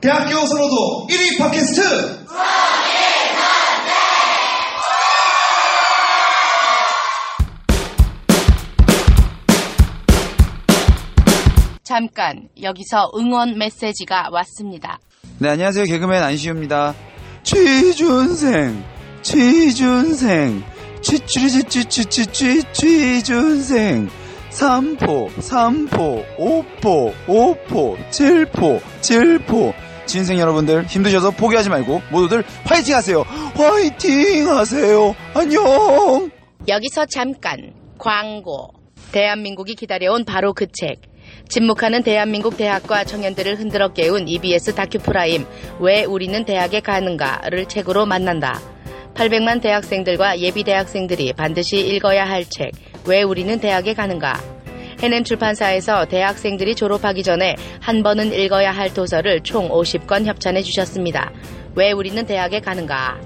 대학교 선호도 1위 팟캐스트 잠깐 여기서 응원 메시지가 왔습니다. 네, 안녕하세요. 개그맨 안시우입니다. 취준생, 취준생, 취취취취취취 취준생. 3포, 3포, 5포, 5포, 7포, 7포. 진생 여러분들 힘드셔서 포기하지 말고 모두들 화이팅 하세요. 화이팅 하세요. 안녕. 여기서 잠깐 광고. 대한민국이 기다려온 바로 그 책. 침묵하는 대한민국 대학과 청년들을 흔들어 깨운 EBS 다큐프라임 왜 우리는 대학에 가는가를 책으로 만난다. 800만 대학생들과 예비 대학생들이 반드시 읽어야 할 책. 왜 우리는 대학에 가는가? 해냄 출판사에서 대학생들이 졸업하기 전에 한 번은 읽어야 할 도서를 총 50권 협찬해 주셨습니다. 왜 우리는 대학에 가는가?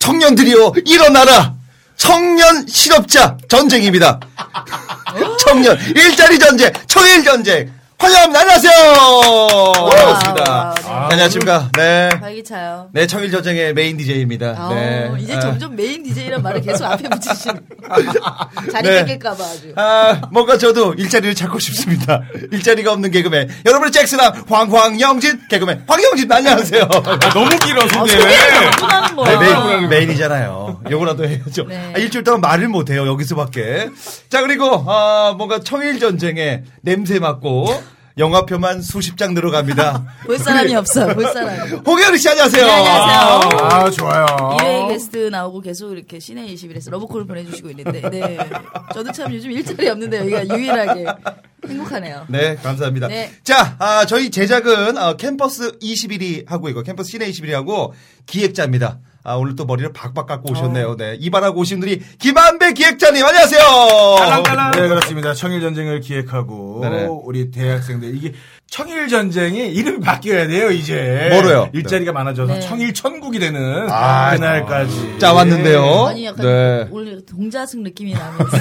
청년들이여 일어나라 청년 실업자 전쟁입니다 청년 일자리 전쟁 청일 전쟁 환영합니다 안녕하세요 반갑습니다 아, 안녕하십니까 네. 활기차요. 네 청일 전쟁의 main DJ입니다 아, 네. 이제 아, 점점 main DJ란 말을 계속 앞에 붙이시는. 자리 네. 뺏길까봐 아주. 아, 뭔가 저도 일자리를 찾고 싶습니다. 일자리가 없는 개그맨. 여러분의 잭스남, 황황영진, 개그맨, 황영진, 안녕하세요. 너무 길어, 소개. 또 나는 거야. 네, main, main이잖아요. 요거라도 해야죠. 네. 아, 일주일 동안 말을 못해요, 여기서밖에. 자, 그리고, 아, 뭔가 청일전쟁에 냄새 맡고, 영화표만 수십 장 늘어갑니다. 볼 사람이 없어. 볼 사람이. 홍현우 씨, 안녕하세요. 네, 안녕하세요. 아, 좋아요. 2회 게스트 나오고 계속 이렇게 씨네 21에서 러브콜을 보내주시고 있는데, 네. 저도 참 요즘 일자리 없는데 여기가 유일하게 행복하네요. 네, 감사합니다. 네. 자, 아, 저희 제작은 어, 캠퍼스 21이 하고 있고 캠퍼스 씨네 21이 하고 기획자입니다. 아, 오늘 또 머리를 박박 깎고 오셨네요. 네. 이발하고 오신 분들이 김한배 기획자님, 안녕하세요. 네, 그렇습니다. 청일전쟁을 기획하고, 네네. 우리 대학생들, 이게 청일전쟁이 이름이 바뀌어야 돼요, 이제. 뭐로요? 일자리가 많아져서 네. 청일천국이 되는 아, 그날까지. 짜왔는데요. 아니, 약간 네. 오늘 동자승 느낌이 나면서.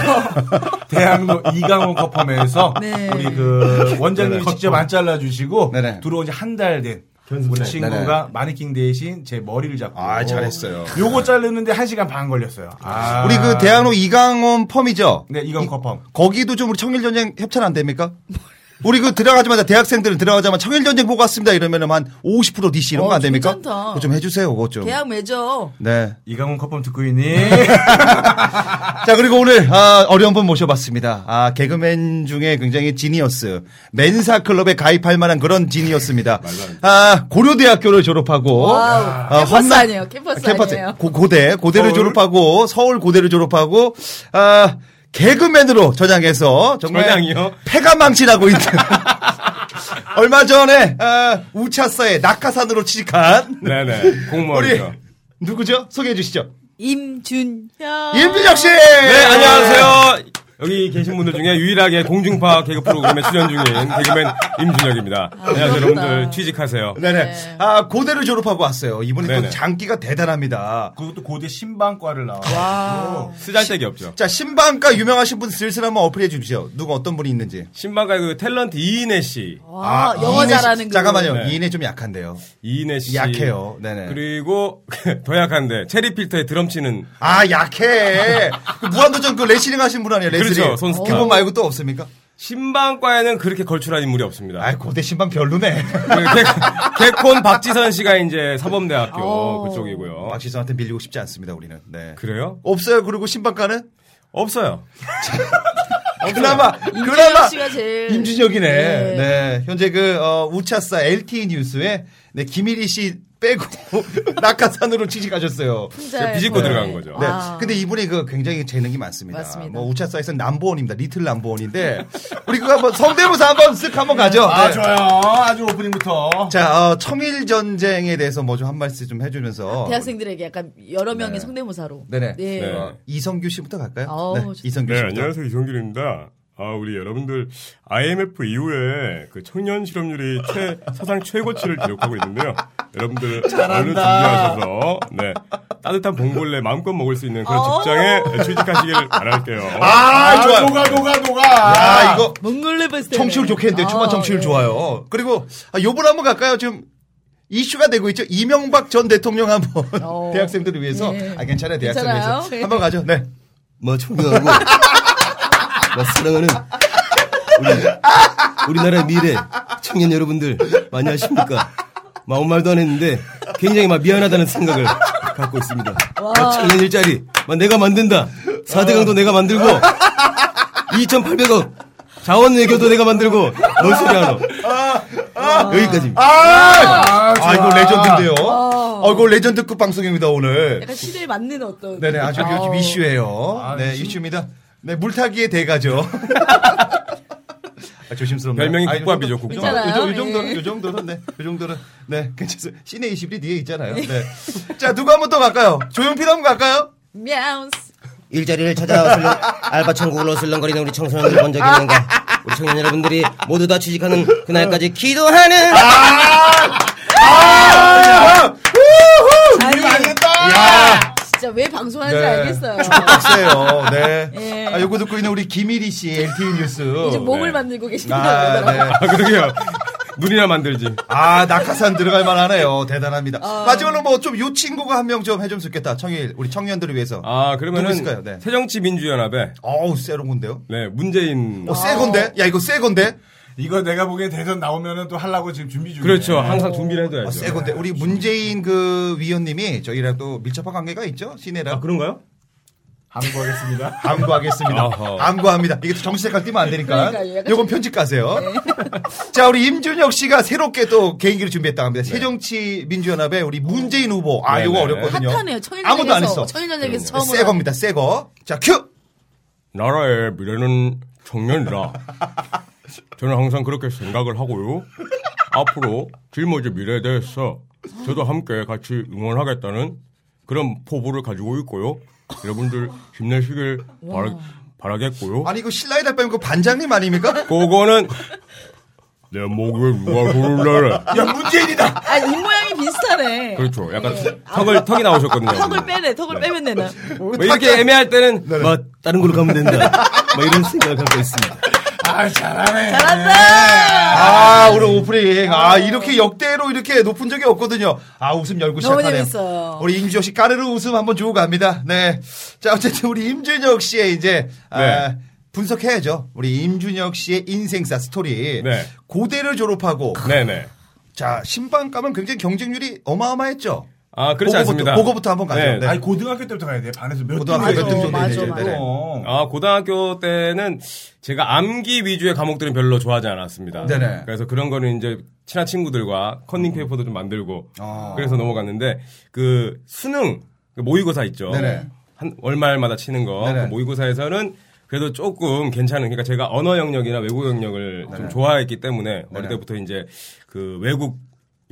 대학로 이강원 커펌에서 네. 우리 그 원장님이 직접 안 잘라주시고 네네. 들어온 지 한 달 된 우리 친구가 네네. 마네킹 대신 제 머리를 잡고 아, 잘했어요. 요거 자르는데 한 시간 반 걸렸어요. 아. 우리 그 대학로 이강원 펌이죠? 네, 이강원 커펌. 거기도 좀 우리 청일 전쟁 협찬 안 됩니까? 우리 그 들어가자마자 대학생들은 들어가자마자 청일전쟁 보고 왔습니다 이러면은 한50% DC 이런 거 어, 안 됩니까? 괜찮다. 그거 좀 해주세요, 그거 좀. 계약 맺어. 네. 이강원 커펌 듣고 있니? 자, 그리고 오늘, 아, 어려운 분 모셔봤습니다. 아, 개그맨 중에 굉장히 지니어스. 멘사 클럽에 가입할 만한 그런 genius입니다. 아, 고려대학교를 졸업하고. Wow. 아, 캠퍼스 험난- 아니에요. 캠퍼스 아니에요. 고, 고대, 고대를 서울? 졸업하고, 서울 고대를 졸업하고, 아, 개그맨으로 전향해서 정말 전향이요? 패가망신하고 있는. 얼마 전에 아, 웃찾사에 낙하산으로 취직한 네네. 공무원이죠. 누구죠? 소개해 주시죠. 임준현. 임준혁 씨. 네, 안녕하세요. 여기 계신 분들 중에 유일하게 공중파 개그 프로그램에 출연 중인 개그맨 임준혁입니다. 안녕하세요, 부럽다. 여러분들. 취직하세요. 네네. 네. 아, 고대를 졸업하고 왔어요. 이분이 또 네네. 장기가 대단합니다. 그것도 고대 신방과를 나와. 와. 쓰잘데기 없죠. 자, 신방가 유명하신 분 슬슬 한번 어플해 주시죠. 누가 어떤 분이 있는지. 신방과 그 탤런트 이인혜 씨. 와, 영어 이인혜 씨- 잘하는 그. 잠깐만요. 네. 이인혜 좀 약한데요. 이인혜 씨. 약해요. 네네. 그리고 더 약한데 체리 필터에 드럼 치는 아, 약해. 그 무한도전 그 레슬링 하신 분 아니에요? 레슬링. 그렇죠, 손스타. 그분 말고 또 없습니까? 신방과에는 그렇게 걸출한 인물이 없습니다. 아, 고대 신방 별로네. 개, 개콘 박지선 씨가 이제 사범대학교 오. 그쪽이고요. 박시선한테 밀리고 싶지 않습니다, 우리는. 네. 그래요? 없어요. 그리고 신방가는? 없어요. 그나마, 그나마. 씨가 제일. 임준혁이네. 네. 네. 현재 그, 어, 우차사 LTE 뉴스에, 네, 김일희 씨 빼고, 낙하산으로 취직하셨어요. 비집고 네. 들어간 거죠. 네. 아. 근데 이분이 그 굉장히 재능이 많습니다. 맞습니다. 뭐 우차사에서 남보원입니다. 리틀 남보원인데 우리 그거 한번 성대모사 한번 쓱 한번 가죠. 아, 네. 좋아요. 아주 오프닝부터. 자, 어, 청일 전쟁에 대해서 뭐 좀 한 말씀 좀 해주면서 대학생들에게 약간 여러 명의 네. 성대모사로. 네네. 네. 네. 어, 이성규 씨부터 갈까요? 네. 이성규 네, 씨부터. 안녕하세요. 이성균입니다. 아, 우리 여러분들 IMF 이후에 그 청년 실업률이 최, 사상 최고치를 기록하고 있는데요. 여러분들 얼른 준비하셔서 네 따뜻한 봉골레 마음껏 먹을 수 있는 그런 직장에 취직하시길 바랄게요. 아, 좋아요. 녹아 녹아 녹아. 야, 이거 몽골레 버스. 청취율 좋겠는데요. 초반 청취율 네. 좋아요. 그리고 아, 요번 한번 갈까요? 지금 이슈가 되고 있죠. 이명박 전 대통령 한번 어. 대학생들을 위해서 네. 아 괜찮아요 대학생을 괜찮아요? 위해서 네. 한번 가죠. 네. 뭐 존경하고 뭐 사랑하는 우리, 우리나라의 미래 청년 여러분들 많이 하십니까? 막 아무 말도 안 했는데 굉장히 막 미안하다는 생각을 갖고 있습니다. 막 청년 일자리 막 내가 만든다. 4대강도 내가 만들고 2,800억 자원 외교도 내가 만들고 뭔 소리 하노? 여기까지입니다. 아, 아, 이거 레전드인데요. 어, 이거 레전드급 방송입니다 오늘. 약간 시대에 맞는 어떤. 네네 아주 요즘 이슈예요. 네 이슈입니다. 네 물타기의 대가죠. 아, 조심스럽네요. 별명이 아, 이 국밥이죠, 정도- 국밥. 이 정도- 이 괜찮아요? 정도는, 예. 이 정도는, 네. 이 정도는, 네. 괜찮아요. 시내 21이 뒤에 있잖아요. 네. 자, 누구 한번 더 갈까요? 조용필 한번 갈까요? мя우스. 일자리를 찾아 설렁, 알바 천국으로 설렁거리는 우리 청소년들 본 적이 있는가? 우리 청년 여러분들이 모두 다 취직하는 그날까지 기도하는 아니, 야 진짜 왜 방송하는지 네. 알겠어요. 박세요. 네. 예. 아, 요거 듣고 있는 우리 김일희 씨, LTE 뉴스. 이제 몸을 네. 만들고 계십니다. 아, 네. 아, 그러게요. 눈이나 만들지. 아, 낙하산 들어갈 만하네요. 대단합니다. 아. 마지막으로 뭐 좀 요 친구가 한 명 좀 해주면 좋겠다. 청일, 우리 청년들을 위해서. 아, 그러면은 있을까요? 네. 새정치 민주연합에 어우, 세롱 건데요? 네, 문재인 어, 새 건데? 야, 이거 새 건데? 이거 내가 보기엔 대선 나오면은 또 하려고 지금 준비 중이에요. 그렇죠. 항상 준비를 해둬야죠. 어, 새 건데. 우리 문재인 그 위원님이 저희랑 또 밀접한 관계가 있죠? 시내랑. 아, 그런가요? 항구하겠습니다. 암구하겠습니다. 암구합니다. 이게 또 정치 색깔 띄면 안 되니까. 그러니까요. 요건 편집 가세요. 자, 우리 임준혁 씨가 새롭게 또 개인기를 준비했다고 합니다. 새정치 민주연합의 우리 문재인 후보. 아, 네, 요거 네. 어렵거든요. 핫하네요. 아무도 안 했어. 천일전쟁에서 처음으로. 새 겁니다. 새 거. 자, 큐! 나라의 미래는 청년이다. 저는 항상 그렇게 생각을 하고요. 앞으로 짊어질 미래에 대해서 저도 함께 같이 응원하겠다는 그런 포부를 가지고 있고요. 여러분들 힘내시길 바라, 바라겠고요. 아니, 이거 신라의 달밤 그 반장님 아닙니까? 그거는 내 목에 누가 내래. 야 문재인이다. 아, 입 모양이 비슷하네. 그렇죠. 약간 턱을, 턱이 나오셨거든요. 턱을 빼네. 턱을 빼면 되나. 뭐 이렇게 애매할 때는 뭐 다른 걸로 가면 된다. 뭐 이런 생각을 갖고 있습니다. 아 잘하네. 아, 우리 오프닝. 아, 이렇게 역대로 이렇게 높은 적이 없거든요. 아, 웃음 열고 너무 시작하네요. 재밌어요. 우리 임준혁 씨 까르르 웃음 한번 주고 갑니다. 네. 자, 어쨌든 우리 임준혁 씨의 이제, 아, 네. 분석해야죠. 우리 임준혁 씨의 인생사 스토리. 네. 고대를 졸업하고, 네네. 자, 신방과는 굉장히 경쟁률이 어마어마했죠. 아, 그렇지 않습니다. 그거부터 한번 가죠. 네. 네. 아니 고등학교 때부터 가야 돼. 반에서 몇 고등학교 등 몇등 정도 맞아, 되죠. 맞아. 네네. 아, 고등학교 때는 제가 암기 위주의 과목들은 별로 좋아하지 않았습니다. 네네. 그래서 그런 거는 이제 친한 친구들과 컨닝 페이퍼도 좀 만들고 아. 그래서 넘어갔는데 그 수능 그 모의고사 있죠. 네네. 한 월말마다 치는 거 네네. 그 모의고사에서는 그래도 조금 괜찮은 그러니까 제가 언어 영역이나 외국 영역을 좀 좋아했기 때문에 어릴 네네. 때부터 이제 그 외국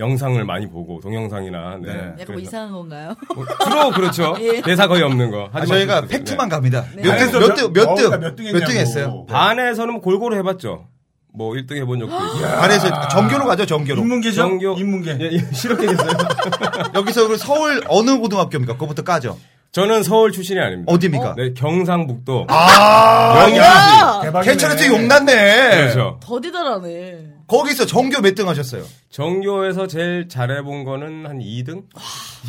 영상을 많이 보고 동영상이나 네. 네네. 약간 뭐 이상한 건가요? 뭐 주로 그렇죠. 예. 대사 거의 없는 거. 아, 저희가 그- 팩트만 네. 갑니다. 네. 몇 등, 몇 등, 몇 어, 등, 그러니까 몇 등했냐고. 몇등 했어요? 반에서는 뭐 골고루 해봤죠. 뭐 1등 해본 적도 있고. 반에서 정교로 가죠, 정교로. 인문계죠? 정교 인문계. 예, 예, 실업계 됐어요. 여기서 그 서울 어느 고등학교입니까? 그거부터 까죠. 저는 서울 출신이 아닙니다. 어디입니까? 네, 경상북도 아, 영양시. 개천에서 용났네. 그렇죠. 더디더라네. 거기서 정교 몇 등 하셨어요? 정교에서 제일 잘해본 거는 한 2등?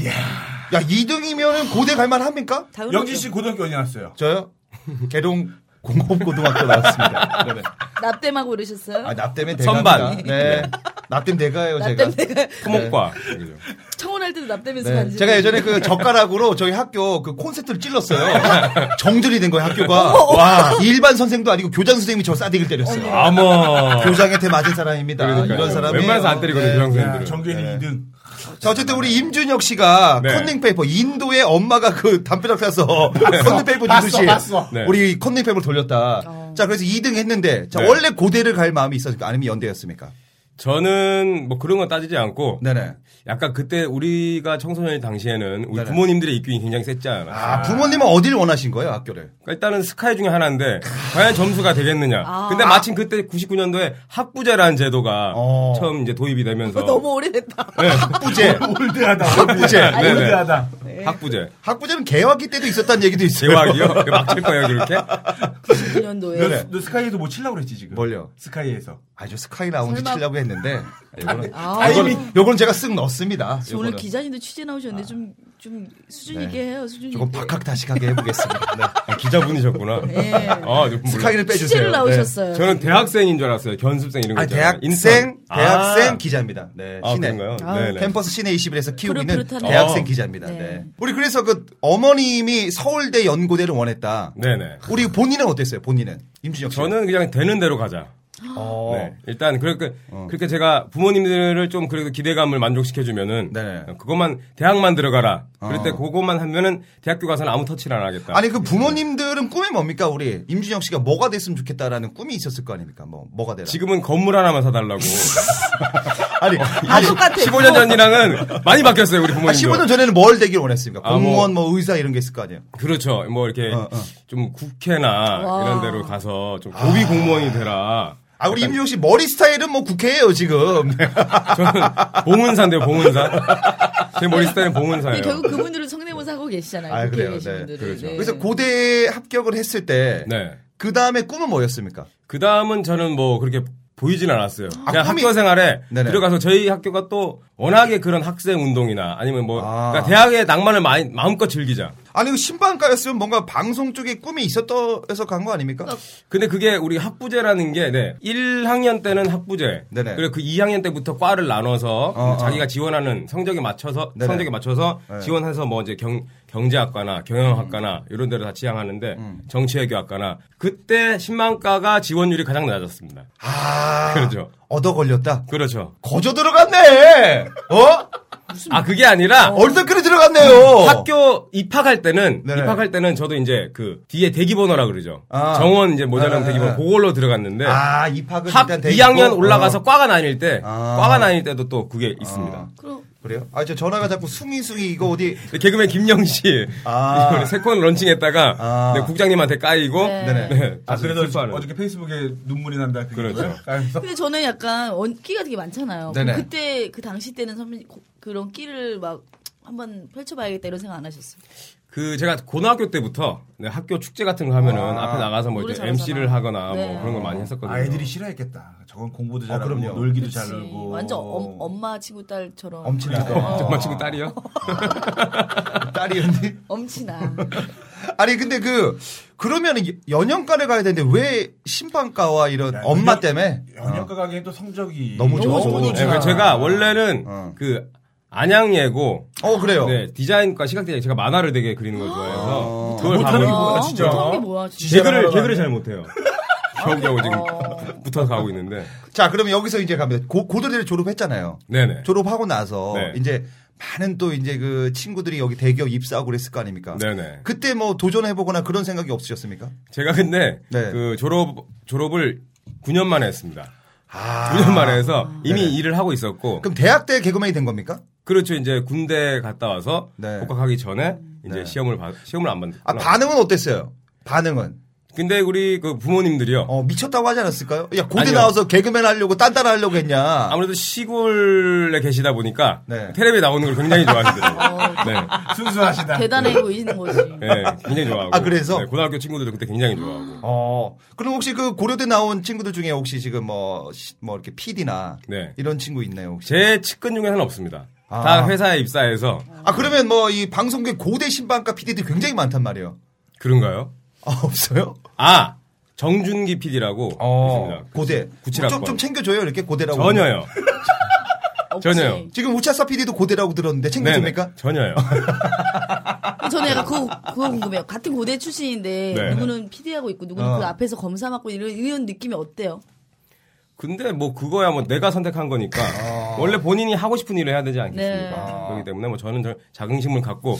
야, 2등이면 고대 갈만 합니까? 영진 씨 고등학교 어디 나왔어요? 저요? 개동 공업고등학교 나왔습니다. 네네. 납땜하고 그러셨어요? 아, 납 때문에 선반. 네. 납땜 대가예요, 제가. 납땜 토목과. 그죠. 청혼할 때도 납땜해서 네. 간지. 제가 예전에 그 젓가락으로 저희 학교 그 콘센트를 찔렀어요. 정전이 된 거예요, 학교가. 와, 일반 선생도 아니고 교장 선생님이 저 싸대기를 때렸어요. 아머. 교장한테 맞은 사람입니다. 그러니까요. 이런 사람이. 웬만해서 안 때리거든요, 네. 교장 선생님들은. 정규현이 네. 2등. 자, 어쨌든 우리 임준혁 씨가 네. 컨닝페이퍼, 인도의 엄마가 그 담벼락 타서 컨닝페이퍼 주듯이 봤어. 네. 우리 컨닝페이퍼를 돌렸다. 자, 그래서 2등 했는데, 자, 네. 원래 고대를 갈 마음이 있었습니까? 아니면 연대였습니까? 저는 뭐 그런 건 따지지 않고 네네. 약간 그때 우리가 청소년일 당시에는 우리 네네. 부모님들의 입김이 굉장히 않았어요. 아, 부모님은 어디를 원하신 거예요, 학교를? 그러니까 일단은 스카이 중에 하나인데 과연 점수가 되겠느냐. 아. 근데 마침 그때 99년도에 학부제라는 제도가 어. 처음 이제 도입이 되면서 너무 오래됐다. 네. 학부제. 올드하다. 학부제. 네네. 올드하다. 학부제. 학부제는 개화기 때도 있었다는 얘기도 있어요. 대화기요? 막칠 거예요, 그렇게? 99년도에. 너, 너 스카이에서 뭐 치려고 그랬지, 지금. 뭘요? 스카이에서. 아주 스카이 라운지 설마- 치려고 했는데 요거는 아, 요거는, 요거는 제가 쓱 넣습니다. 오늘. 기자님도 취재 나오셨는데 좀, 좀 수준 있게 해요, 수준 있게. 조금 박학다식하게 해보겠습니다. 네. 아, 기자분이셨구나. 예. 아, 좀 몰라. 스카이를 빼주세요. 취재를 네. 나오셨어요. 저는 대학생인 줄 알았어요. 견습생 이런 거. 아, 있잖아요. 대학생, 인턴. 대학생 아. 기자입니다. 네, 아, 시내. 그런가요? 네네. 캠퍼스 시내 21에서 키우고 있는. 대학생 어. 기자입니다. 네. 네. 우리 그래서 그 어머님이 서울대 연고대를 원했다. 네네. 우리 본인은 어땠어요? 본인은 임준혁 씨. 저는 그냥 되는 대로 가자. 어. 네. 일단 그렇게 그렇게 제가 부모님들을 좀 그래도 기대감을 만족시켜 주면은 네네. 그것만 대학만 들어가라. 그럴 때 어. 그것만 하면은 대학교 가서는 아무 터치를 안 하겠다. 아니 그 부모님들은 꿈이 뭡니까 우리 임준혁 씨가 뭐가 됐으면 좋겠다라는 꿈이 있었을 거 아닙니까? 뭐 뭐가 되라. 지금은 건물 하나만 사달라고. 아니 다 똑같아. 15년 전이랑은 많이 바뀌었어요 우리 아, 부모님도. 15년 전에는 뭘 되길 원했습니까? 아, 공무원 뭐 의사 이런 게 있을 거 아니에요. 그렇죠. 뭐 이렇게 어, 어. 좀 국회나 와. 이런 데로 가서 좀 고위 공무원이 되라. 아 우리 임준혁 씨 머리 스타일은 뭐 국회예요 지금. 저는 봉은사인데요, 봉은사. 제 머리 스타일은 봉은사예요. 결국 그분들은 성대모사 하고 계시잖아요. 아, 그래요. 네. 그렇죠. 네. 그래서 고대 합격을 했을 때. 네. 그 다음에 꿈은 뭐였습니까? 그 다음은 저는 뭐 그렇게 보이진 않았어요. 그냥 꿈이- 학교 생활에 네네. 들어가서 저희 학교가 또 워낙에 그런 학생 운동이나 아니면 뭐 아. 그러니까 대학의 낭만을 많이 마음껏 즐기자. 아니 그 신방과였으면 뭔가 방송 쪽에 꿈이 있었어서 간 거 아닙니까? 근데 그게 우리 학부제라는 게 네. 1학년 때는 학부제. 네네. 그리고 그 2학년 때부터 과를 나눠서 어, 자기가 지원하는 성적에 맞춰서 네네. 성적에 맞춰서 네. 지원해서 뭐 이제 경 경제학과나 경영학과나 이런 데로 다 지향하는데 음. 정치외교학과나 그때 신망과가 지원율이 가장 낮았습니다. 아, 그렇죠. 얻어 걸렸다. 그렇죠. 거저 들어갔네. 어? 아 그게 아니라 얼떨결에 들어갔네요. 학교 입학할 때는 네네. 입학할 때는 저도 이제 그 뒤에 대기 번호라 그러죠. 아. 정원 이제 모자란 아, 대기 번호 아. 그걸로 들어갔는데 아 입학은 학 일단 돼 2학년 있고. 올라가서 어. 과가 나뉠 때 아. 과가 나뉠 때도 또 그게 있습니다. 그럼 그래요? 아 저 전화가 자꾸 숭이숭이 이거 어디? 개그맨 김영 씨 아. 세콘 런칭했다가 아. 네, 국장님한테 까이고 네. 네네. 네, 아, 그래서 슬퍼하는. 어저께 페이스북에 눈물이 난다. 그게 그렇죠. 근데 저는 약간 원기가 되게 많잖아요. 그때 그 당시 때는 선배님 고- 그런 끼를 막 한번 펼쳐봐야겠다 이런 생각 안 하셨어요? 그 제가 고등학교 때부터 네, 학교 축제 같은 거 하면은 아. 앞에 나가서 뭐 이렇게 잘하잖아. MC를 하거나 네. 뭐 그런 걸 많이 했었거든요. 아, 애들이 싫어했겠다. 저건 공부도 잘하고 그럼요. 놀기도 그치. 잘 놀고. 완전 엄, 엄마 친구 딸처럼 엄친아. 정말 친구 딸이요? 딸이었니? 엄친아. 아니 근데 그 그러면 연영과를 가야 되는데 왜 심판과와 이런 야, 엄마 연영- 때문에 연영과 가기엔 또 성적이 너무 좋아. 너무 좋으니까. 네, 그래서 제가 원래는 어. 그 안양예고 어 그래요. 네, 디자인과 시각 디자인 제가 만화를 되게 그리는 걸 좋아해서 그걸 못하는 게 뭐야, 아, 진짜. 못하는 게 뭐야, 진짜. 개그를 개그를. 잘 못해요. 겨우겨우 지금 어. 붙어서 가고 있는데. 자 그러면 여기서 이제 가면 고, 고대를 졸업했잖아요. 네네. 졸업하고 나서 네. 이제 많은 또 이제 그 친구들이 여기 대기업 입사하고 그랬을 거 아닙니까? 네네. 그때 뭐 도전해보거나 그런 생각이 없으셨습니까? 제가 근데 네. 그 졸업 졸업을 9년 만에 했습니다. 아. 9년 만에 해서 이미 일을 하고 있었고 그럼 대학 때 개그맨이 된 겁니까? 그렇죠 이제 군대 갔다 와서 네. 복학하기 전에 이제 네. 시험을 봐- 시험을 안 봤구나. 아 반응은 어땠어요? 반응은 근데 우리 그 부모님들이요. 어 미쳤다고 하지 않았을까요? 야 고대 아니요. 나와서 개그맨 하려고 딴따라 하려고 했냐? 아무래도 시골에 계시다 보니까 네. 텔레비에 나오는 걸 굉장히 좋아하시더라고요. 네. 순수하시다. 대단해 보이는 거지. 네, 굉장히 좋아하고. 아, 그래서? 네, 고등학교 친구들도 그때 굉장히 좋아하고. 어 그럼 혹시 그 고려대 나온 친구들 중에 혹시 지금 뭐뭐 이렇게 PD나 네. 이런 친구 있나요 혹시? 제 측근 중에는 없습니다. 아. 다 회사에 입사해서 아 그러면 뭐 이 방송계 고대 신방과 PD들이 굉장히 많단 말이에요. 그런가요? 아 없어요? 아 정준기 PD라고 어 있습니다. 고대. 좀, 좀 챙겨줘요 이렇게 고대라고 전혀요. 전혀요. 지금 우차사 PD도 고대라고 들었는데 챙겨줍니까? 네네. 전혀요. 저는 약간 그거, 그거 궁금해요. 같은 고대 출신인데 네. 누구는 PD하고 있고 누구는 어. 그 앞에서 검사 맡고 이런, 이런 느낌이 어때요? 근데 뭐 그거야 뭐 내가 선택한 거니까 아. 원래 본인이 하고 싶은 일을 해야 되지 않겠습니까? 네. 그렇기 때문에 뭐 저는 저 자긍심을 갖고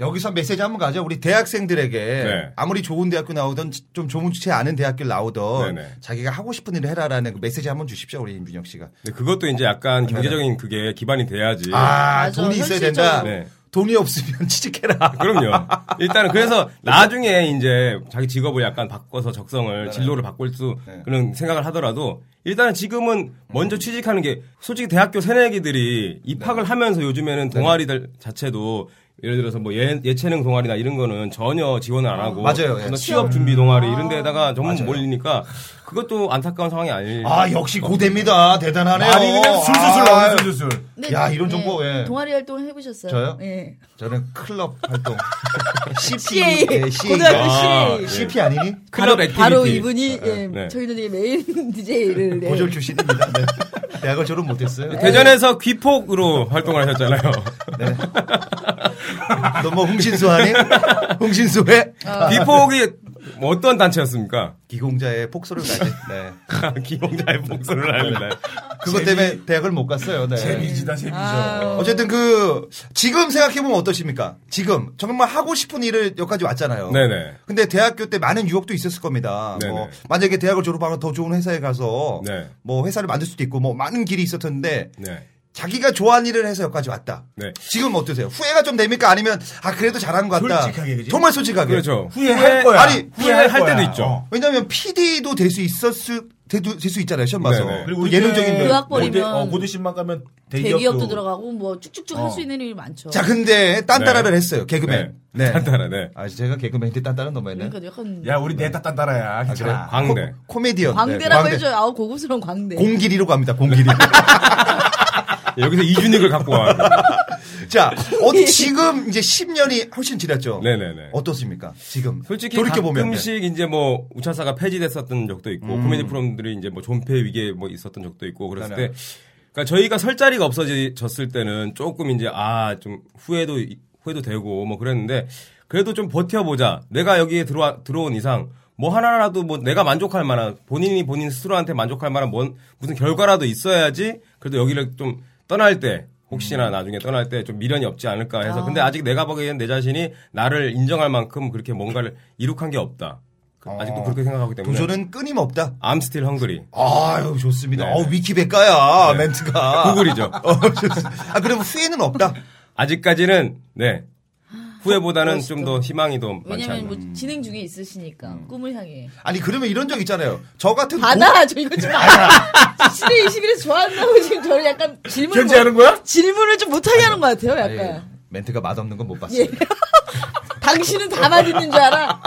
여기서 메시지 한번 가죠. 우리 대학생들에게 네. 아무리 좋은 대학교 나오든 좀 좋지 않은 대학교를 나오든 네네. 자기가 하고 싶은 일을 해라라는 그 메시지 한번 주십시오. 우리 임준혁 씨가. 근데 그것도 이제 약간 경제적인 그게 기반이 돼야지. 아 맞아. 돈이 있어야 된다. 현실적으로. 네. 돈이 없으면 취직해라. 그럼요. 일단은 그래서 나중에 이제 자기 직업을 약간 바꿔서 적성을 진로를 바꿀 수 네. 그런 생각을 하더라도 일단은 지금은 먼저 취직하는 게 솔직히 대학교 새내기들이 입학을 하면서 요즘에는 동아리들 자체도 예를 들어서 뭐 예, 예체능 동아리나 이런 거는 전혀 지원을 안 하고 맞아요. 예. 전부 취업 준비 동아리 이런 데다가 전부 몰리니까 그것도 안타까운 상황이 아닐 아 역시 고대입니다. 대단하네요. 말이 그냥 술술술 아, 나오네, 술술술. 근데 야, 네, 이런 정보, 예. 동아리 활동 해보셨어요? 저요? 예. 저는 클럽 활동. CP, CA. 예, CA. 고등학교 아, CA. CP 아니니? 클럽 바로, activity. 바로 이분이 예, 네. 저희는 이제 main DJ를 네. 고졸 출신입니다. 네. 대학을 졸업 못했어요. 대전에서 귀폭으로 활동을 하셨잖아요. 네. 너뭐 흥신소하니? 흥신소에 귀폭이 뭐 어떤 단체였습니까? 기공자의 폭소를 가지. 네. 기공자의 복수를 합니다. 그것 때문에 대학을 못 갔어요. 네. 재미지다, 재미죠. 아. 어쨌든 그 지금 생각해 보면 어떠십니까? 지금 정말 하고 싶은 일을 여기까지 왔잖아요. 네네. 근데 대학교 때 많은 유혹도 있었을 겁니다. 네네. 뭐 만약에 대학을 졸업하고 더 좋은 회사에 가서 네. 뭐 회사를 만들 수도 있고 뭐 많은 길이 있었 텐데 네. 자기가 좋아하는 일을 해서 여기까지 왔다. 네. 지금 어떠세요? 후회가 좀 됩니까? 아니면 아 그래도 잘한 것 같다. 솔직하게, 그지? 정말 솔직하게. 그렇죠. 후회할 거야. 아니, 후회할 때도 거야. 있죠. 어. 왜냐하면 PD도 될 수 있었을 될수 있잖아요. 시험 봐서. 그리고 또 이제 예능적인 그 면. 학벌이면 고대, 어, 고대신만 가면 대기업도, 대기업도 들어가고 뭐 쭉쭉쭉 할 어. 수 있는 일이 많죠. 자, 근데 딴따라를 했어요. 개그맨. 네. 간단하 네. 아, 제가 개그맨인데 딴따라 너무했네. 그러니까 약간 야, 우리 내다 딴따라야. 괜찮아. 광대. 코미디언. 광대라고 네, 해줘요. 아우 고급스러운 광대. 공길이로 갑니다. 공길이. 여기서 이준익을 갖고 와. 자, 어디 지금 이제 10년이 훨씬 지났죠. 네네네. 어떻습니까? 지금 솔직히 돌이켜 보면 가끔씩 이제 뭐 우차사가 폐지됐었던 적도 있고 코미디 프로그램들이 이제 뭐 존폐 위기에 뭐 있었던 적도 있고 그랬을 네네. 때 그러니까 저희가 설 자리가 없어졌을 때는 조금 이제 아 좀 후회도 후회도 되고 뭐 그랬는데 그래도 좀 버텨보자. 내가 여기에 들어와 들어온 이상 뭐 하나라도 뭐 내가 만족할 만한 본인이 본인 스스로한테 만족할 만한 뭔 무슨 결과라도 있어야지 그래도 여기를 좀 떠날 때 혹시나 나중에 떠날 때 좀 미련이 없지 않을까 해서 근데 아직 내가 보기엔 내 자신이 나를 인정할 만큼 그렇게 뭔가를 이룩한 게 없다. 그- 아직도 그렇게 생각하기 때문에 도전은 끊임없다. I'm still hungry. 아유, 좋습니다. 네. 어, 위키백과야, 네. 멘트가. 구글이죠. 어. 아, 그러면 후회는 없다? 아직까지는 네 후회보다는 좀 더 희망이 더 많지 왜냐면 않나. 뭐 진행 중에 있으시니까 꿈을 향해. 아니, 그러면 이런 적 있잖아요. 저 같은. 받아 저 이거 좀 받아. 씨네 21에서 좋아한다고 지금 저를 약간 질문을 견제하는 못- 거야? 질문을 좀 못하게 하는 것 같아요. 아니, 약간. 멘트가 맛없는 건 못 봤어. 예. 당신은 다 맞는 줄 알아.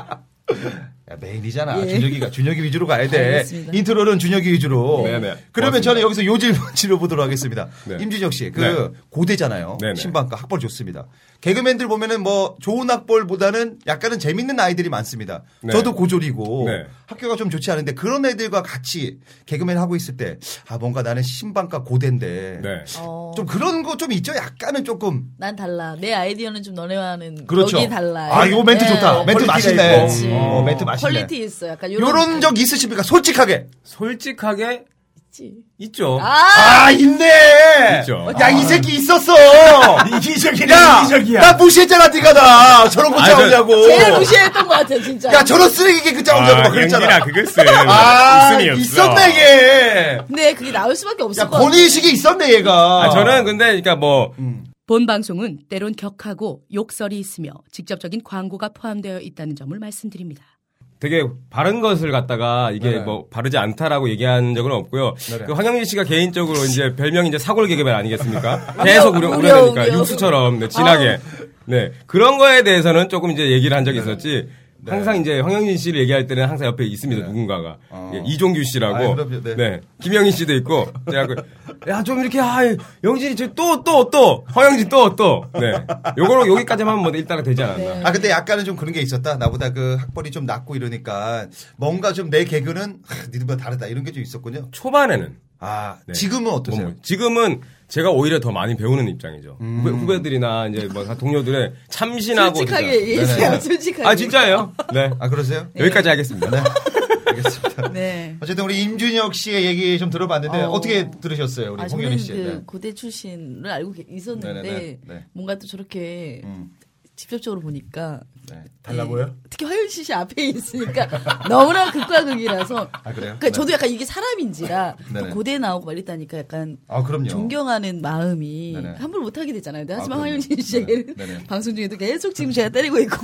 야, main이잖아. 예. 준혁이가 준혁이 위주로 가야 돼. 알겠습니다. 인트로는 준혁이 위주로. 네네. 그러면 고맙습니다. 저는 여기서 요질 질러보도록 하겠습니다. 네. 임준혁 씨, 그 네. 고대잖아요. 네네. 신방과 학벌 좋습니다. 개그맨들 보면은 뭐 좋은 학벌보다는 약간은 재밌는 아이들이 많습니다. 네. 저도 고졸이고 네. 학교가 좀 좋지 않은데 그런 애들과 같이 개그맨 하고 있을 때 아 뭔가 나는 신방과 고대인데 네. 어, 좀 그런 거 좀 있죠. 약간은 조금 난 달라. 내 아이디어는 좀 너네와는 그렇죠. 달라. 아, 이거 멘트 네. 좋다. 멘트 맛있네. 어, 멘트 맛 있네. quality 있어. 약간 요런 요런 적 있으십니까? 솔직하게. 솔직하게 있지. 있죠. 아, 아, 있네. 있죠. 야, 이 새끼 있었어. 이기적이네, 야, 이기적이야. 나 무시했잖아, 네가 나. 저런 거 아, 저- 짜오냐고. 제일 무시했던 것 같아, 진짜. 야, 저런 쓰레기 그 짜오냐고 막 그랬잖아. 영진아 그것은 아. 있었네, 얘. 근데 그게 나올 수밖에 없을 야, 것 같아. 권위의식이 있었네, 얘가. 아, 저는 근데 그러니까 뭐본 방송은 때론 격하고 욕설이 있으며 직접적인 광고가 포함되어 있다는 점을 말씀드립니다. 되게 바른 것을 갖다가 이게 네네. 뭐 바르지 않다라고 얘기한 적은 없고요. 네네. 그 황영진 씨가 개인적으로 이제 별명이 이제 사골 개그맨 아니겠습니까? 계속 우려, 우려, 우려되니까 우려. 육수처럼 네, 진하게. 네 그런 거에 대해서는 조금 이제 얘기를 한 적이 있었지. 항상 이제 황영진 씨를 얘기할 때는 항상 옆에 있습니다 누군가가 어. 예, 이종규 씨라고 아이, 그럼요, 네. 김영희 씨도 있고 제가 야좀 이렇게 아 영진이 또또 또 황영진 또 또네 요거로 여기까지만 하면 뭐 일단은 되지 않았나 아, 근데 약간은 좀 그런 게 있었다. 나보다 그 학벌이 좀 낮고 이러니까 뭔가 좀 내 개그는 하, 니들보다 다르다. 이런 게 좀 있었군요. 초반에는 아, 네. 지금은 어떠세요? 뭐, 지금은 제가 오히려 더 많이 배우는 입장이죠. 음. 후배, 들이나 이제 뭐 동료들의 참신하고 솔직하게 진짜. 얘기해주세요. 네네. 솔직하게. 아 진짜예요? 네 아, 그러세요? 여기까지 하겠습니다. 네. 알겠습니다. 네. 어쨌든 우리 임준혁 씨의 얘기 좀 들어봤는데 어. 어. 떻게 들으셨어요, 우리 아, 홍현희 저는 씨? 그 네. 고대 출신을 알고 계- 있었는데 네네네. 네. 뭔가 또 저렇게 음. 직접적으로 보니까 네. 달라고요? 예, 특히 화윤씨 씨 앞에 있으니까 너무나 극과 극이라서 아, 그래요? 그러니까 저도 약간 이게 사람인지라. 또 고대 나오고 막 이랬다니까 약간 아, 그럼요. 존경하는 마음이 네네. 함부로 못하게 되잖아요. 근데 아, 하지만 그럼요. 화윤씨 씨에게는 네네. 네네. 방송 중에도 계속 지금 제가 때리고 있고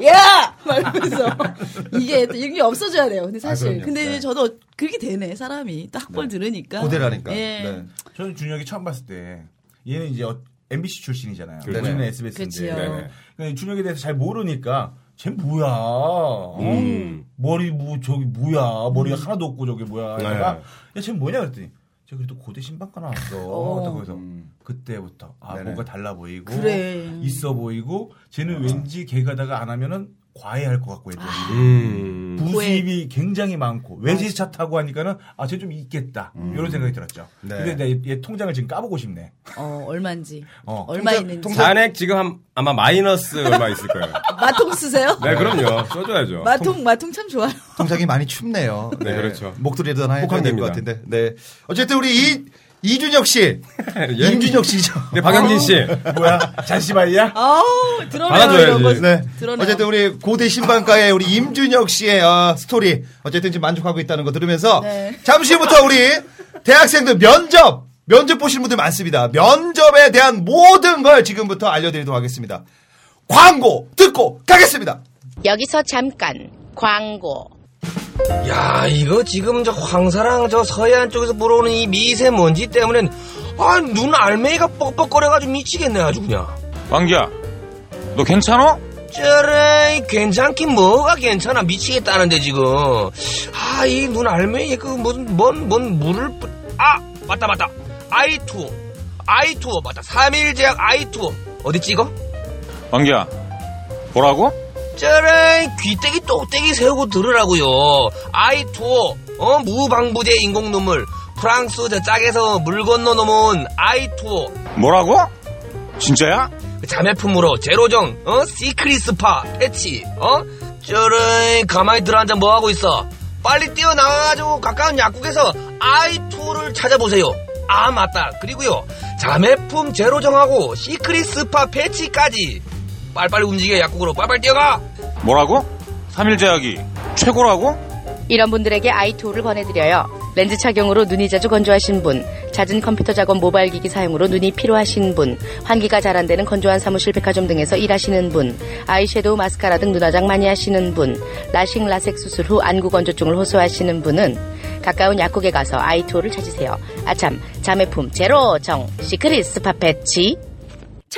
네. 야! 말하면서 이게 또 이게 없어져야 돼요. 근데 사실 아. 근데 네. 저도 그렇게 되네 사람이 딱 학벌 들으니까 고대라니까. 예. 네. 저는 준혁이 처음 봤을 때 얘는 이제 어- MBC 출신이잖아요. 그렇죠. 우리는 SBS인데. 그치요. 네네. 그러니까 준혁에 대해서 잘 모르니까 쟤 뭐야? 어? 음. 머리 뭐 저기 뭐야? 머리가 하나도 없고 저기 뭐야? 네. 내가 야쟤 뭐냐 그랬더니 쟤 그래도 고대 신방과 나왔어. 어. 그래서 그때부터 아 네네. 뭔가 달라 보이고 그래. 있어 보이고 쟤는 왠지 개 가다가 안 하면은 과외할 것 같고 했더니 음. 부수입이 굉장히 많고 외제차 타고 하니까는 아쟤 좀 있겠다 이런 생각이 들었죠. 네. 근데 내 얘 통장을 지금 까보고 싶네. 어, 얼마인지. 어, 얼마 통장- 있는지. 잔액 지금 한, 아마 마이너스 얼마 있을 거예요. 마통 쓰세요? 네, 그럼요. 써줘야죠. 마통, 마통 참 좋아요. 통장이 많이 춥네요. 네, 그렇죠. 목도리도 하나 해야 될것. 같은데. 네. 어쨌든 우리 이, 이준혁 씨. 예. 임준혁 씨죠. 네, 박영진 씨. 뭐야 잔시바이야? 아우, 거. 네. 드러내요. 어쨌든 우리 고대 신방가의 우리 임준혁 씨의 어, 스토리 어쨌든 지금 만족하고 있다는 거 들으면서 네. 잠시 후부터 우리 대학생들 면접 면접 보시는 분들 많습니다. 면접에 대한 모든 걸 지금부터 알려드리도록 하겠습니다. 광고 듣고 가겠습니다. 여기서 잠깐 광고. 야, 이거 지금 저 황사랑 저 서해안 쪽에서 불어오는 이 미세먼지 때문에 아, 눈 알맹이가 뻑뻑거려가지고 미치겠네 아주 그냥. 왕기야, 너 괜찮어? 쩌레 괜찮긴 뭐가 괜찮아 미치겠다는데 지금 아 이 눈 알맹이 그 무슨 뭔 뭔 물을 뿌... 아 맞다 맞다 아이투어 아이투어 맞다 3일 제약 아이투어 어디 찍어? 왕기야, 뭐라고? 쩌레 귀때기 똑떼기 세우고 들으라고요 아이투어 어 무방부제 인공 눈물 프랑스 저 짝에서 물 건너 놓은 아이투어 뭐라고? 진짜야? 그 자매품으로 제로정 어? 시크릿 스파 패치 어? 쩌르 가만히 들어앉아 뭐 하고 있어? 빨리 뛰어나와가지고 가까운 약국에서 아이투를 찾아보세요. 아 맞다. 그리고요 자매품 제로정하고 시크릿 스파 패치까지 빨리빨리 움직여 약국으로 빨리빨리 뛰어가 뭐라고? 삼일제약이 최고라고? 이런 분들에게 아이투를 권해드려요. 렌즈 착용으로 눈이 자주 건조하신 분, 잦은 컴퓨터 작업 모바일 기기 사용으로 눈이 피로하신 분, 환기가 잘 안 되는 건조한 사무실 백화점 등에서 일하시는 분, 아이섀도우 마스카라 등 눈화장 많이 하시는 분, 라식 라섹 수술 후 안구 건조증을 호소하시는 분은 가까운 약국에 가서 아이투를 찾으세요. 아참, 자매품 제로 정 시크릿 스파 패치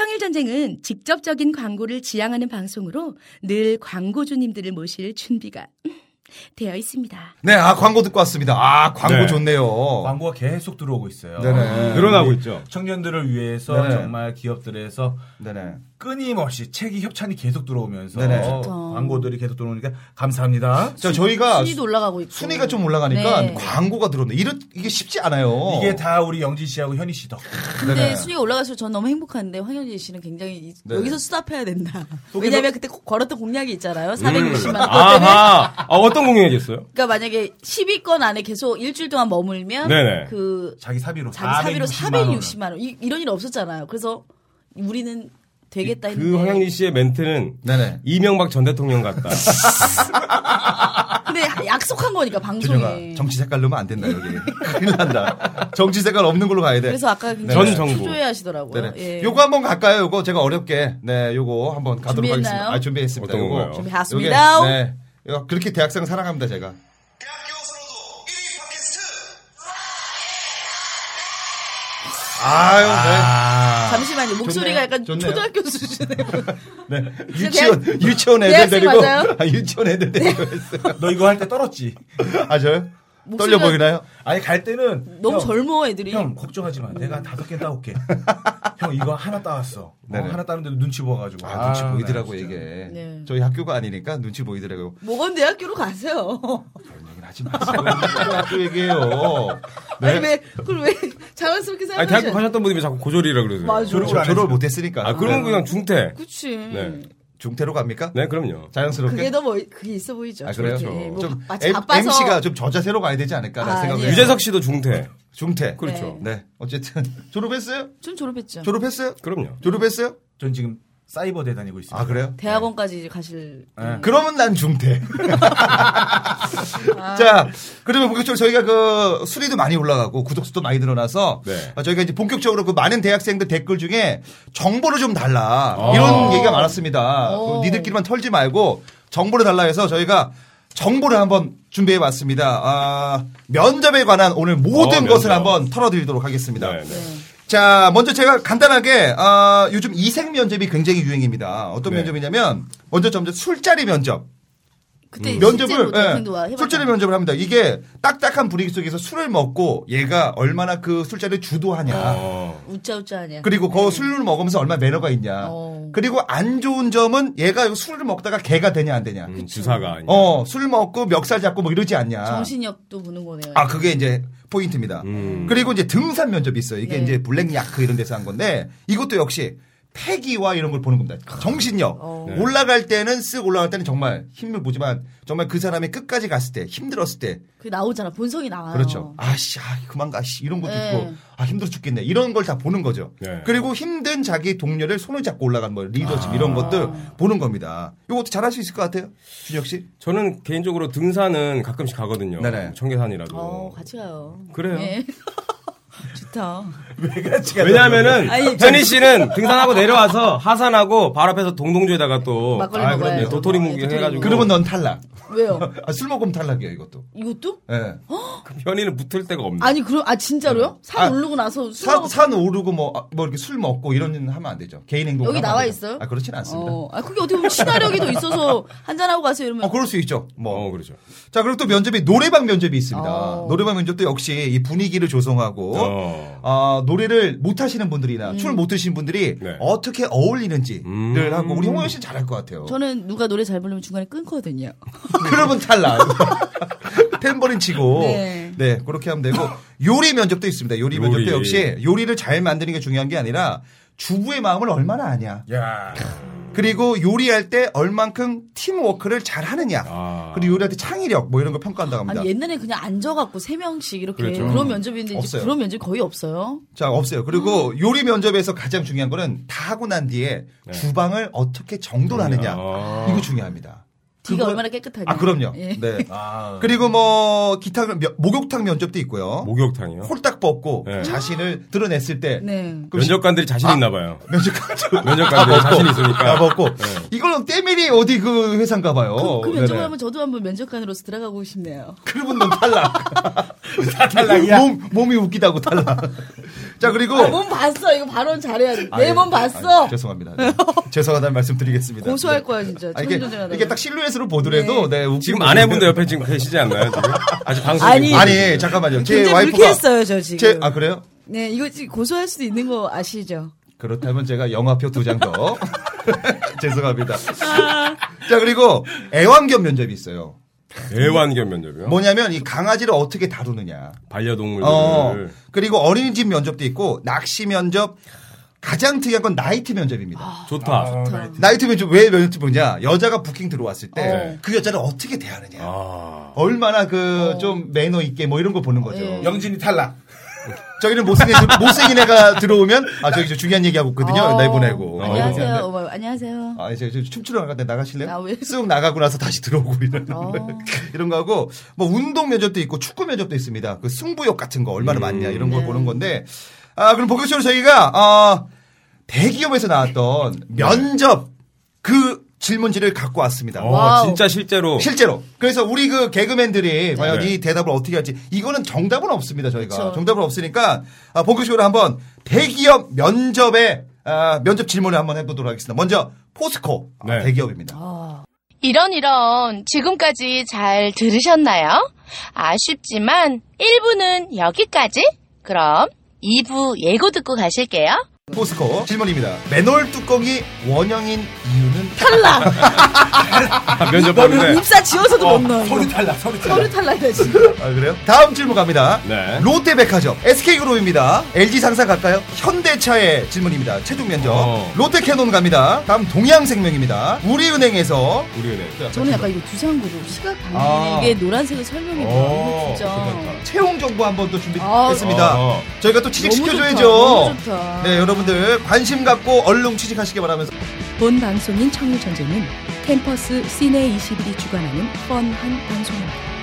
청일전쟁은 직접적인 광고를 지향하는 방송으로 늘 광고주님들을 모실 준비가 되어 있습니다. 네, 아 광고 듣고 왔습니다. 아 광고 네. 좋네요. 광고가 계속 들어오고 있어요. 네네. 늘어나고 있죠. 청년들을 위해서 네네. 정말 기업들에서 네네. 끊임없이 책이 협찬이 계속 들어오면서 네네. 광고들이 계속 들어오니까 감사합니다. 자 저희가 순위도 올라가고 있고. 순위가 좀 올라가니까 네. 광고가 들어오네. 이렇 이게 쉽지 않아요. 이게 다 우리 영진 씨하고 현희 씨 덕. 근데 네네. 순위가 올라가서 전 너무 행복한데 황현진 씨는 굉장히 이- 네. 여기서 스탑해야 된다. 왜냐하면 그때 고- 걸었던 공약이 있잖아요. 460만 원 때문에. 아하. 아, 어떤 공연이겠어요? 그러니까 만약에 10위권 안에 계속 일주일 동안 머물면 네네. 그 자기 사비로 자기 사비로 460만 원을. 460만 원. 이, 이런 일 없었잖아요. 그래서 우리는 되겠다 그 했는데. 황영진 씨의 멘트는 네네. 이명박 전 대통령 같다. 근데 약속한 거니까 준영아 방송에. 정치 색깔 넣으면 안 된다 여기. 큰일 난다. 정치 색깔 없는 걸로 가야 돼. 그래서 아까 전 굉장히 정부. 초조해 하시더라고요. 네네. 예. 요거 한번 갈까요? 요거 제가 어렵게 네 요거 한번 가도록 준비했나요? 하겠습니다. 아, 준비했습니다. 어떤 요거. 준비했습니다. 요게, 네. 이거 그렇게 대학생 사랑합니다 제가. 대학교 선호도 1위 팟캐스트 아유 네. 잠시만요. 목소리가 좋네요. 약간 좋네요. 초등학교 수준이에요. 네. 유치원 유치원 애들 데리고 맞아요? 아, 유치원 애들 데리고 했어요. 너 이거 할 때 떨었지? 아 저요? 떨려 보이나요? 아니 갈 때는 너무 형, 젊어 애들이. 형 걱정하지 마. 내가 다섯 개 따올게. 형 이거 하나 따왔어. 어, 네네. 하나 따는데도 눈치 보여가지고. 아, 눈치 나 보이더라고 진짜. 이게. 네. 저희 학교가 아니니까 눈치 보이더라고요. 모건 대학교로 가세요. 하지 마세요. 학교 얘기예요. 네. 아니 왜 그걸 왜 자랑스럽게 아니, 대학교? 가셨던 분이 왜 자꾸 고졸이라 그러세요? 맞아. 졸업, 졸업을 했어요. 못했으니까. 아, 그러면 네. 그냥 중퇴. 그치. 네. 중태로 갑니까? 네, 그럼요. 자연스럽게. 그게 더 뭐, 그게 있어 보이죠. 아 그래요? 저렇게. 뭐좀 M. MC가 좀 저자세로 가야 되지 않을까라는 아, 생각을 예. 해요. 유재석 씨도 중퇴. 중태. 그렇죠. 네. 어쨌든 졸업했어요? 전 졸업했죠. 졸업했어요? 그럼요. 졸업했어요? 전 지금 사이버대 다니고 있습니다. 아 그래요? 대학원까지 이제 가실. 네. 그러면 난 중태. 자, 그러면 본격적으로 저희가 그 수리도 많이 올라가고 구독 수도 많이 늘어나서 네. 아, 저희가 이제 본격적으로 그 많은 대학생들 댓글 중에 정보를 좀 달라 아. 이런 얘기가 많았습니다. 오. 그 니들끼리만 털지 말고 정보를 달라 해서 저희가 정보를 한번 준비해 봤습니다. 아, 면접에 관한 오늘 모든 어, 것을. 한번 털어드리도록 하겠습니다. 네, 네. 자, 먼저 제가 간단하게 아, 요즘 이생 면접이 굉장히 유행입니다. 어떤 네. 면접이냐면 먼저 점점 술자리 면접. 그때 음. 면접을 예. 술자리 면접을 합니다. 이게 딱딱한 분위기 속에서 술을 먹고 얘가 얼마나 그 술자리를 주도하냐. 어. 우짜우짜하냐. 그리고 그 술을 먹으면서 얼마나 매너가 있냐. 어. 그리고 안 좋은 점은 얘가 술을 먹다가 개가 되냐 안 되냐. 음, 주사가 아니야. 어, 술 먹고 멱살 잡고 뭐 이러지 않냐. 정신력도 보는 거네요. 아, 그게 이제 포인트입니다. 음. 그리고 이제 등산 면접이 있어요. 이게 네. 이제 블랙야크 이런 데서 한 건데 이것도 역시 패기와 이런 걸 보는 겁니다. 정신력. 어. 네. 올라갈 때는 쓱 올라갈 때는 정말 힘을 보지만 정말 그 사람이 끝까지 갔을 때 힘들었을 때 그 나오잖아. 본성이 나와요. 그렇죠. 아씨, 아, 그만 가, 씨. 이런 것도 네. 있고, 아, 힘들어 죽겠네. 이런 걸 다 보는 거죠. 네. 그리고 힘든 자기 동료를 손을 잡고 올라가는 뭐, 리더십 아. 이런 것들 보는 겁니다. 이것도 잘할 수 있을 것 같아요. 준혁 씨? 저는 개인적으로 등산은 가끔씩 가거든요. 네네. 청계산이라도. 어, 같이 가요. 그래요. 네. 좋다. 왜냐하면은 현희 씨는 등산하고 내려와서 하산하고 바로 앞에서 동동주에다가 또 막걸리 아, 먹어요. 네, 도토리 어, 묵기 해가지고. 그러면 넌 탈락. 왜요? 아, 술 먹으면 탈락이에요, 이것도. 이것도? 예. 현희는 붙을 데가 없네. 아니 그럼 아 진짜로요? 산 아, 오르고 나서 산, 술하고 산 오르고 뭐, 아, 뭐 이렇게 술 먹고 이런 일은 하면 안 되죠. 개인 행동. 여기 나와 있어요? 아, 그렇진 않습니다. 어. 어, 아 그게 어떻게 보면 친화력이 더 있어서 한잔 하고 가세요 이러면 그럴 수 있죠. 뭐. 어, 그렇죠. 자, 그리고 또 면접이 노래방 면접이 있습니다. 어. 노래방 면접도 역시 이 분위기를 조성하고 어. 아, 노래를 못 하시는 분들이나 춤을 못 드시는 분들이 네. 어떻게 어울리는지를 음. 하고 우리 홍현 씨 잘할 것 같아요. 저는 누가 노래 잘 부르면 중간에 끊거든요. 그러면 탈락. 템버린 치고 네. 네. 그렇게 하면 되고 요리 면접도 있습니다. 요리, 요리. 면접도 역시 요리를 잘 만드는 게 중요한 게 아니라 주부의 마음을 얼마나 아냐. 야. 그리고 요리할 때 얼만큼 팀워크를 잘 하느냐. 아. 그리고 요리할 때 창의력 뭐 이런 걸 평가한다고 합니다. 아니 옛날에 그냥 앉아갖고 세 명씩 이렇게 그렇죠. 그런 면접인데 이제. 그런 면접 거의 없어요. 자, 없어요. 그리고 요리 면접에서 가장 중요한 거는 다 하고 난 뒤에 주방을 어떻게 정돈하느냐. 아. 이거 중요합니다. 그거- 얼마나 깨끗하냐. 아, 그럼요. 예. 네. 아. 그리고 뭐 기타 면- 목욕탕 면접도 있고요. 목욕탕이요. 홀딱 벗고 네. 자신을 드러냈을 때 네. 면접관들이 자신 아. 있나 봐요. 면접관 면접관들이 자신 있으니까. 아, 벗고 네. 이거는 때밀이 어디 그 회사인가 봐요. 그, 그 면접을 네네. 하면 저도 한번 면접관으로서 들어가고 싶네요. 그러면 넌 탈락. 다 탈락이야. 몸 몸이 웃기다고 탈락. 자 그리고 아, 몸 봤어. 이거 발언 잘해야지. 아, 내 예. 몸 봤어. 아, 죄송합니다. 네. 죄송하다는 말씀드리겠습니다. 고소할 네. 거야 진짜. 아, 이게. 이게 딱 실루엣으로 보더라도 네. 웃기고 지금 아내분도 옆에 지금 계시지 않나요? 지금? 아직 방송 아니, 아니 잠깐만요. 제 굉장히 와이프가 불쾌했어요 저 지금. 제, 아 그래요? 네 이거 지금 고소할 수도 있는 거 아시죠? 그렇다면 제가 영화표 두 장 더. 죄송합니다. 아. 자 그리고 애완견 면접이 있어요. 애완견 면접이요. 뭐냐면 이 강아지를 어떻게 다루느냐. 반려동물들. 어, 그리고 어린이집 면접도 있고 낚시 면접. 가장 특이한 건 나이트 면접입니다. 좋다. 나이트 면접 왜 면접 보냐? 여자가 부킹 들어왔을 때 네. 그 여자를 어떻게 대하느냐. 아. 얼마나 그좀 매너 있게 뭐 이런 거 보는 거죠. 예. 영진이 탈락. 저기는 못생긴, 못생긴 애가 들어오면 아 저기 저 중요한 얘기하고 있거든요. 어. 내보내고. 안녕하세요. 어. 어머, 안녕하세요. 아, 이제 저 춤추러 때 나가실래요? 아, 왜? 쓱 나가고 나서 다시 들어오고 이런 어. 이런 거 하고 뭐 운동 면접도 있고 축구 면접도 있습니다. 그 승부욕 같은 거 얼마나 많냐 이런 걸 네. 보는 건데 아 그럼 본격적으로 저희가 어, 대기업에서 나왔던 면접 그 질문지를 갖고 왔습니다. 어, 와우. 진짜 실제로. 실제로. 그래서 우리 그 개그맨들이 과연 네. 이 대답을 어떻게 할지 이거는 정답은 없습니다 저희가 그쵸. 정답은 없으니까 아, 본격적으로 한번 대기업 면접에 아, 면접 질문을 한번 해보도록 하겠습니다. 먼저 포스코 아, 네. 대기업입니다. 이런 이런 지금까지 잘 들으셨나요? 아쉽지만 1부는 여기까지. 그럼 2부 예고 듣고 가실게요. 포스코 질문입니다. 맨홀 뚜껑이 원형인 이유는 아, 면접 봤는데. 입사 지어서도 못 넣어. 이거. 서류 탈락, 서류 탈락. 서류 탈락이야 진짜. 아, 그래요? 다음 질문 갑니다. 네. 롯데백화점, SK그룹입니다. LG 상사 갈까요? 현대차의 질문입니다. 최종 면접. 어. 롯데캐논 갑니다. 다음 동양생명입니다. 우리은행에서 우리 은행. 저는 약간 이거 두산그룹 시각 아. 방향에 노란색을 설명해 봐. 어, 이거 진짜. 채용 정보 한번 또 준비했습니다. 어. 저희가 또 취직시켜줘야죠. 너무 좋다. 너무 좋다. 네, 여러분들 관심 갖고 얼른 취직하시기 바라면서 본 방송인 청일전쟁은 캠퍼스 시내 21이 주관하는 뻔한 방송입니다.